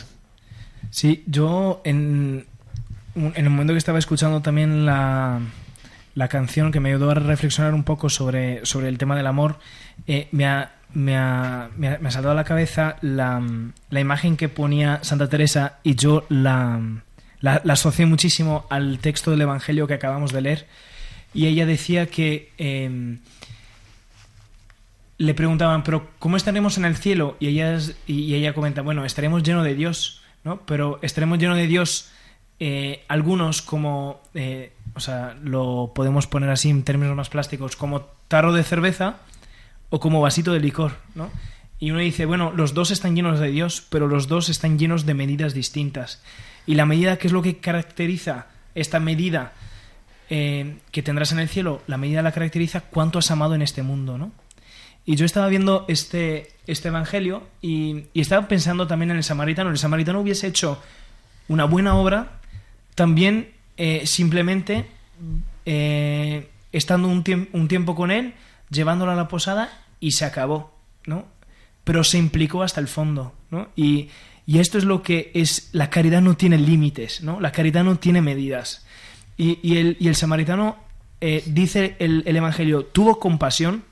Sí yo en, en el momento que estaba escuchando también la, la canción que me ayudó a reflexionar un poco sobre, sobre el tema del amor eh, me ha me ha, me ha, saltado a la cabeza la, la, imagen que ponía Santa Teresa y yo la, la, asocié muchísimo al texto del Evangelio que acabamos de leer. Y ella decía que eh, le preguntaban, pero ¿cómo estaremos en el cielo? Y ella, y ella comenta, bueno, estaremos llenos de Dios, ¿no? Pero estaremos llenos de Dios eh, algunos como, eh, o sea, lo podemos poner así en términos más plásticos, como tarro de cerveza o como vasito de licor, ¿no? Y uno dice, bueno, los dos están llenos de Dios, pero los dos están llenos de medidas distintas. Y la medida, ¿qué es lo que caracteriza esta medida eh, que tendrás en el cielo? La medida la caracteriza cuánto has amado en este mundo, ¿no? Y yo estaba viendo este, este evangelio y, estaba pensando también en el samaritano. El samaritano hubiese hecho una buena obra también eh, simplemente eh, estando un, un tiempo con él, llevándolo a la posada y se acabó, ¿no? Pero se implicó hasta el fondo, ¿no? Y, y esto es lo que es, la caridad no tiene límites, ¿no? La caridad no tiene medidas. Y, y, el, y el, samaritano, eh, dice el, el, Evangelio, tuvo compasión,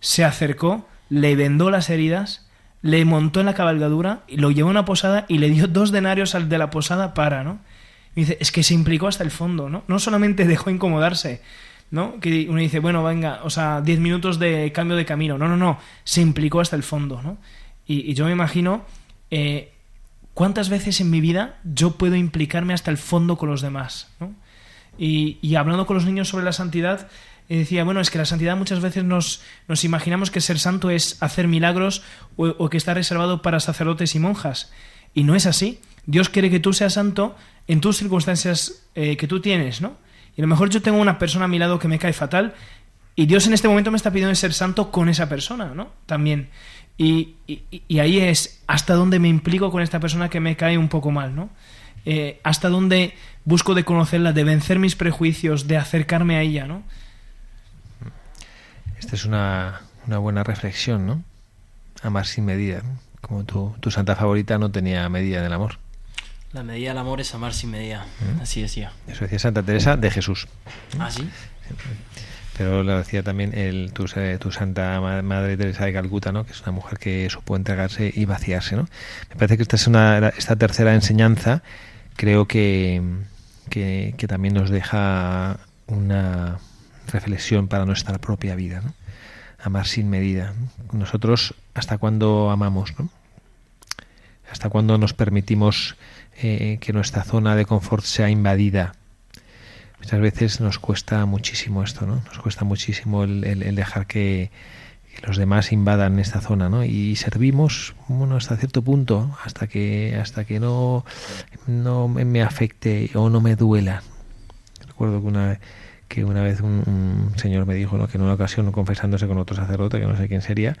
se acercó, le vendó las heridas, le montó en la cabalgadura, y lo llevó a una posada y le dio dos denarios al de la posada para, ¿no? Y dice, es que se implicó hasta el fondo, ¿no? No solamente dejó incomodarse, ¿no? Que uno dice, bueno, venga, o sea, 10 minutos de cambio de camino. No, no, no, se implicó hasta el fondo, ¿no? Y, yo me imagino eh, cuántas veces en mi vida yo puedo implicarme hasta el fondo con los demás, ¿no? Y, y hablando con los niños sobre la santidad, y decía, bueno, es que la santidad muchas veces nos, nos imaginamos que ser santo es hacer milagros o, o, que está reservado para sacerdotes y monjas. Y no es así. Dios quiere que tú seas santo en tus circunstancias eh, que tú tienes, ¿no? Y a lo mejor yo tengo una persona a mi lado que me cae fatal y Dios en este momento me está pidiendo ser santo con esa persona, ¿no? También. Y, y, ahí es hasta dónde me implico con esta persona que me cae un poco mal, ¿no? Eh, ¿Hasta dónde busco de conocerla, de vencer mis prejuicios, de acercarme a ella, ¿no? Esta es una, una buena reflexión, ¿no? Amar sin medida. ¿no? Como tu, tu santa favorita no tenía medida del amor. La medida del amor es amar sin medida. Así decía. Eso decía Santa Teresa de Jesús. ¿Ah, sí? Pero lo decía también el, tu, eh, tu Santa Ma- Madre Teresa de Calcuta, ¿no? que es una mujer que supo entregarse y vaciarse. ¿no? Me parece que esta es una, esta tercera enseñanza, creo que, que, que también nos deja una reflexión para nuestra propia vida. ¿no? Amar sin medida. ¿no? Nosotros, ¿hasta cuándo amamos? ¿no? ¿Hasta cuándo nos permitimos eh, que nuestra zona de confort sea invadida? Muchas veces nos cuesta muchísimo esto, ¿no? Nos cuesta muchísimo el, dejar que, los demás invadan esta zona, ¿no? Y servimos, bueno, hasta cierto punto, hasta que hasta que no no me, afecte o no me duela. Recuerdo que una que una vez un, señor me dijo. Que en una ocasión confesándose con otro sacerdote, que no sé quién sería,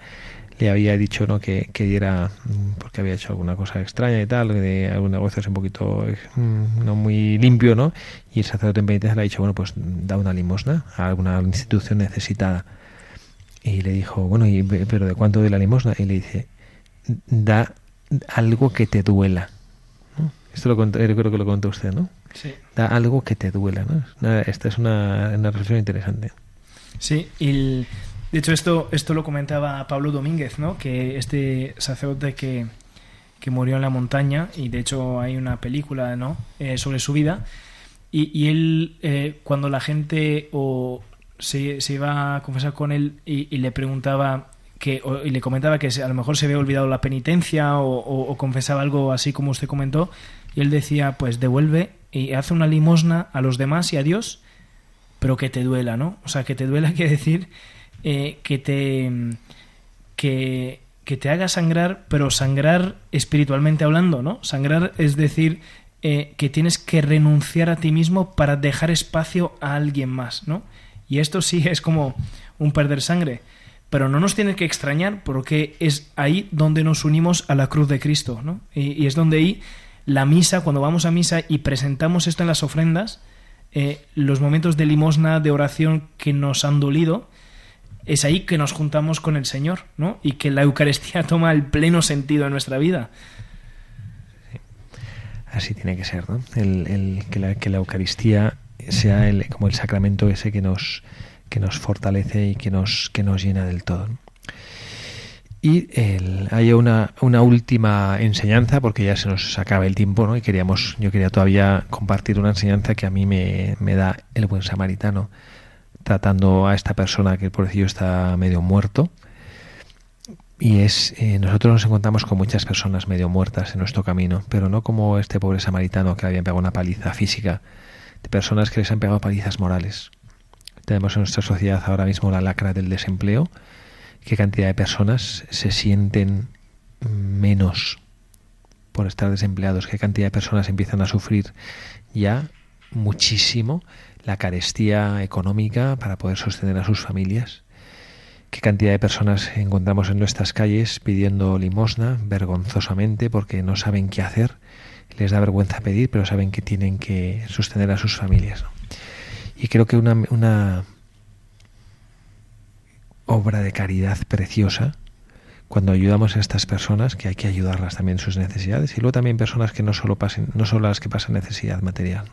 le había dicho, ¿no? Que, que diera mm, porque había hecho alguna cosa extraña y tal, de algún negocio un poquito mm, no muy limpio, ¿no? Y el sacerdote en penitencia le ha dicho, bueno, pues da una limosna a alguna institución necesitada. Y le dijo, bueno, ¿y, pero de cuánto de la limosna? Y le dice, da algo que te duela. ¿no? Esto lo contó, yo creo que lo contó usted, ¿no? Sí. Da algo que te duela, ¿no? Esta es una, una reflexión interesante. Sí, y el- de hecho esto, esto lo comentaba Pablo Domínguez, ¿no? Que este sacerdote que, que murió en la montaña, y de hecho hay una película, ¿no? Eh, sobre su vida, y, y él, eh, cuando la gente o se, se iba a confesar con él y, le preguntaba que, o- y le comentaba que a lo mejor se había olvidado la penitencia o, confesaba algo así como usted comentó, y él decía, pues devuelve y hace una limosna a los demás y a Dios, pero que te duela, ¿no? O sea, que te duela quiere decir eh, que te que, que te haga sangrar, pero sangrar espiritualmente hablando, ¿no? Sangrar es decir eh, que tienes que renunciar a ti mismo para dejar espacio a alguien más, ¿no? Y esto sí es como un perder sangre. Pero no nos tiene que extrañar porque es ahí donde nos unimos a la cruz de Cristo, ¿no? Y, es donde ahí la misa, cuando vamos a misa y presentamos esto en las ofrendas, eh, los momentos de limosna, de oración que nos han dolido, es ahí que nos juntamos con el Señor, ¿no? Y que la Eucaristía toma el pleno sentido en nuestra vida. Así tiene que ser, ¿no? Que, la, Eucaristía sea el, como el sacramento ese que nos, que nos fortalece y que nos, llena del todo. Y hay una, última enseñanza, porque ya se nos acaba el tiempo, ¿no? Y queríamos, yo quería todavía compartir una enseñanza que a mí me da el buen samaritano, tratando a esta persona que el pobrecillo está medio muerto. Y es, eh, nosotros nos encontramos con muchas personas medio muertas en nuestro camino, pero no como este pobre samaritano que le habían pegado una paliza física, de personas que les han pegado palizas morales. Tenemos en nuestra sociedad ahora mismo la lacra del desempleo, qué cantidad de personas se sienten menos por estar desempleados, qué cantidad de personas empiezan a sufrir ya muchísimo la carestía económica para poder sostener a sus familias. Qué cantidad de personas encontramos en nuestras calles pidiendo limosna vergonzosamente porque no saben qué hacer, les da vergüenza pedir, pero saben que tienen que sostener a sus familias. Y creo que una, una obra de caridad preciosa cuando ayudamos a estas personas, que hay que ayudarlas también en sus necesidades, y luego también personas que no solo pasen, no solo las que pasan necesidad material.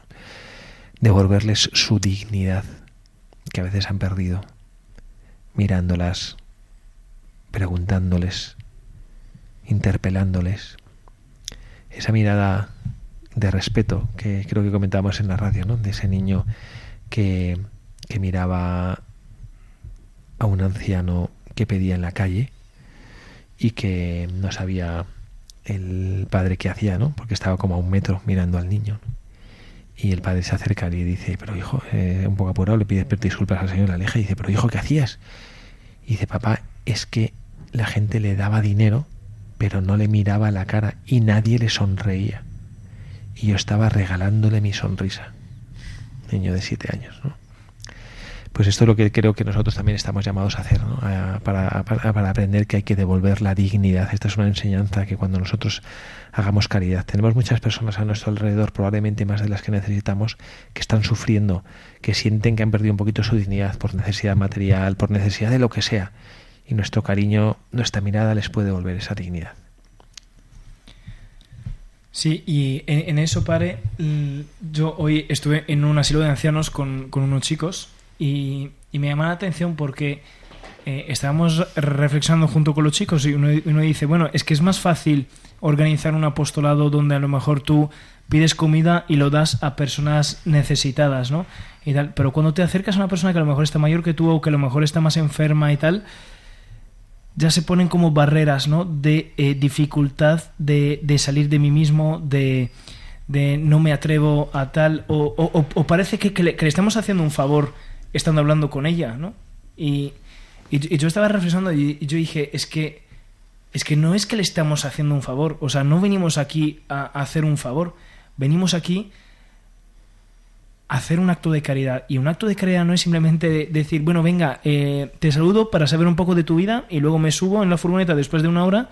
Devolverles su dignidad que a veces han perdido, mirándolas, preguntándoles, interpelándoles. Esa mirada de respeto que creo que comentábamos en la radio, ¿no? De ese niño que, que miraba a un anciano que pedía en la calle y que no sabía el padre qué hacía, ¿no? Porque estaba como a un metro mirando al niño. Y el padre se acerca y le dice, pero hijo, eh, un poco apurado, le pide disculpas al señor, la aleja y dice, pero hijo, ¿qué hacías? Y dice, papá, es que la gente le daba dinero, pero no le miraba la cara y nadie le sonreía. Y yo estaba regalándole mi sonrisa. Niño de siete años, ¿no? Pues esto es lo que creo que nosotros también estamos llamados a hacer, ¿no? para, aprender que hay que devolver la dignidad. Esta es una enseñanza que cuando nosotros hagamos caridad, tenemos muchas personas a nuestro alrededor, probablemente más de las que necesitamos, que están sufriendo, que sienten que han perdido un poquito su dignidad por necesidad material, por necesidad de lo que sea. Y nuestro cariño, nuestra mirada les puede devolver esa dignidad. Sí, y en, eso, pare, yo hoy estuve en un asilo de ancianos con, con unos chicos y, me llama la atención porque eh, estábamos reflexionando junto con los chicos y uno, dice, bueno, es que es más fácil organizar un apostolado donde a lo mejor tú pides comida y lo das a personas necesitadas, ¿no? Y tal. Pero cuando te acercas a una persona que a lo mejor está mayor que tú o que a lo mejor está más enferma y tal, ya se ponen como barreras, ¿no? De eh, dificultad de, de, salir de mí mismo, de, de, no me atrevo a tal, o, parece que, que, le, estamos haciendo un favor estando hablando con ella, ¿no? Y, y, yo estaba reflexionando y, yo dije, es que, es que no es que le estamos haciendo un favor, o sea, no venimos aquí a, a hacer un favor, venimos aquí hacer un acto de caridad. Y un acto de caridad no es simplemente decir, bueno, venga, eh, te saludo para saber un poco de tu vida y luego me subo en la furgoneta después de una hora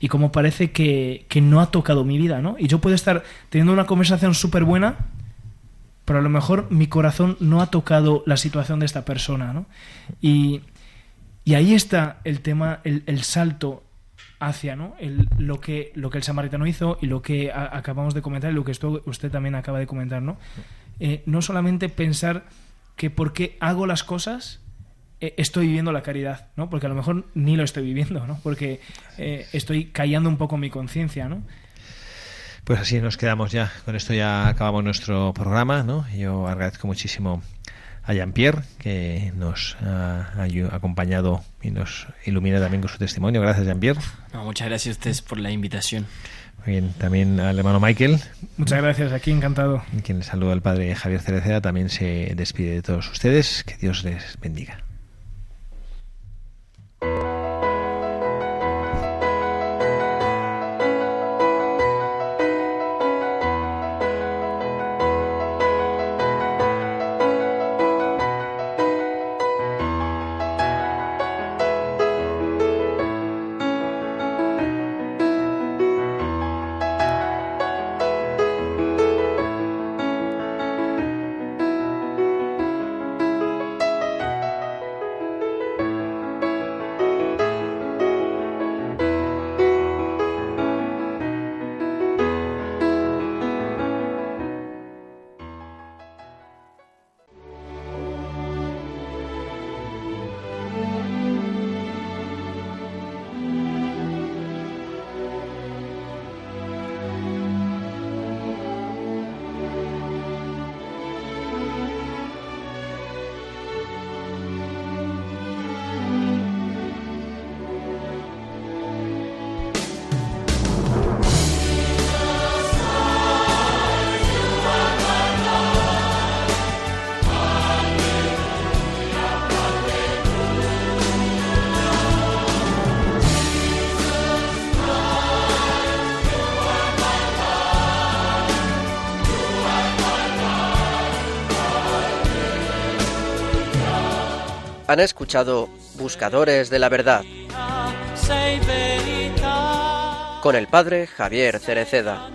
y como parece que, que no ha tocado mi vida, ¿no? Y yo puedo estar teniendo una conversación súper buena, pero a lo mejor mi corazón no ha tocado la situación de esta persona, ¿no? Y, y ahí está el tema, el, el salto hacia ¿no? El, lo, que, lo que el samaritano hizo y lo que acabamos de comentar y lo que esto, usted también acaba de comentar, ¿no? Eh, no solamente pensar que porque hago las cosas eh, estoy viviendo la caridad, ¿no? Porque a lo mejor ni lo estoy viviendo, ¿no? Porque eh, estoy callando un poco mi conciencia, ¿no? Pues así nos quedamos ya. Con esto ya acabamos nuestro programa, ¿no? Yo agradezco muchísimo a Jean-Pierre, que nos ha acompañado y nos ilumina también con su testimonio. Gracias, Jean-Pierre. muchas gracias a ustedes por la invitación. Bien, también al hermano Michael. Muchas gracias, aquí encantado. Quien saluda al padre Javier Cereceda también se despide de todos ustedes. Que Dios les bendiga. Escuchado Buscadores de la Verdad con el padre Javier Cereceda.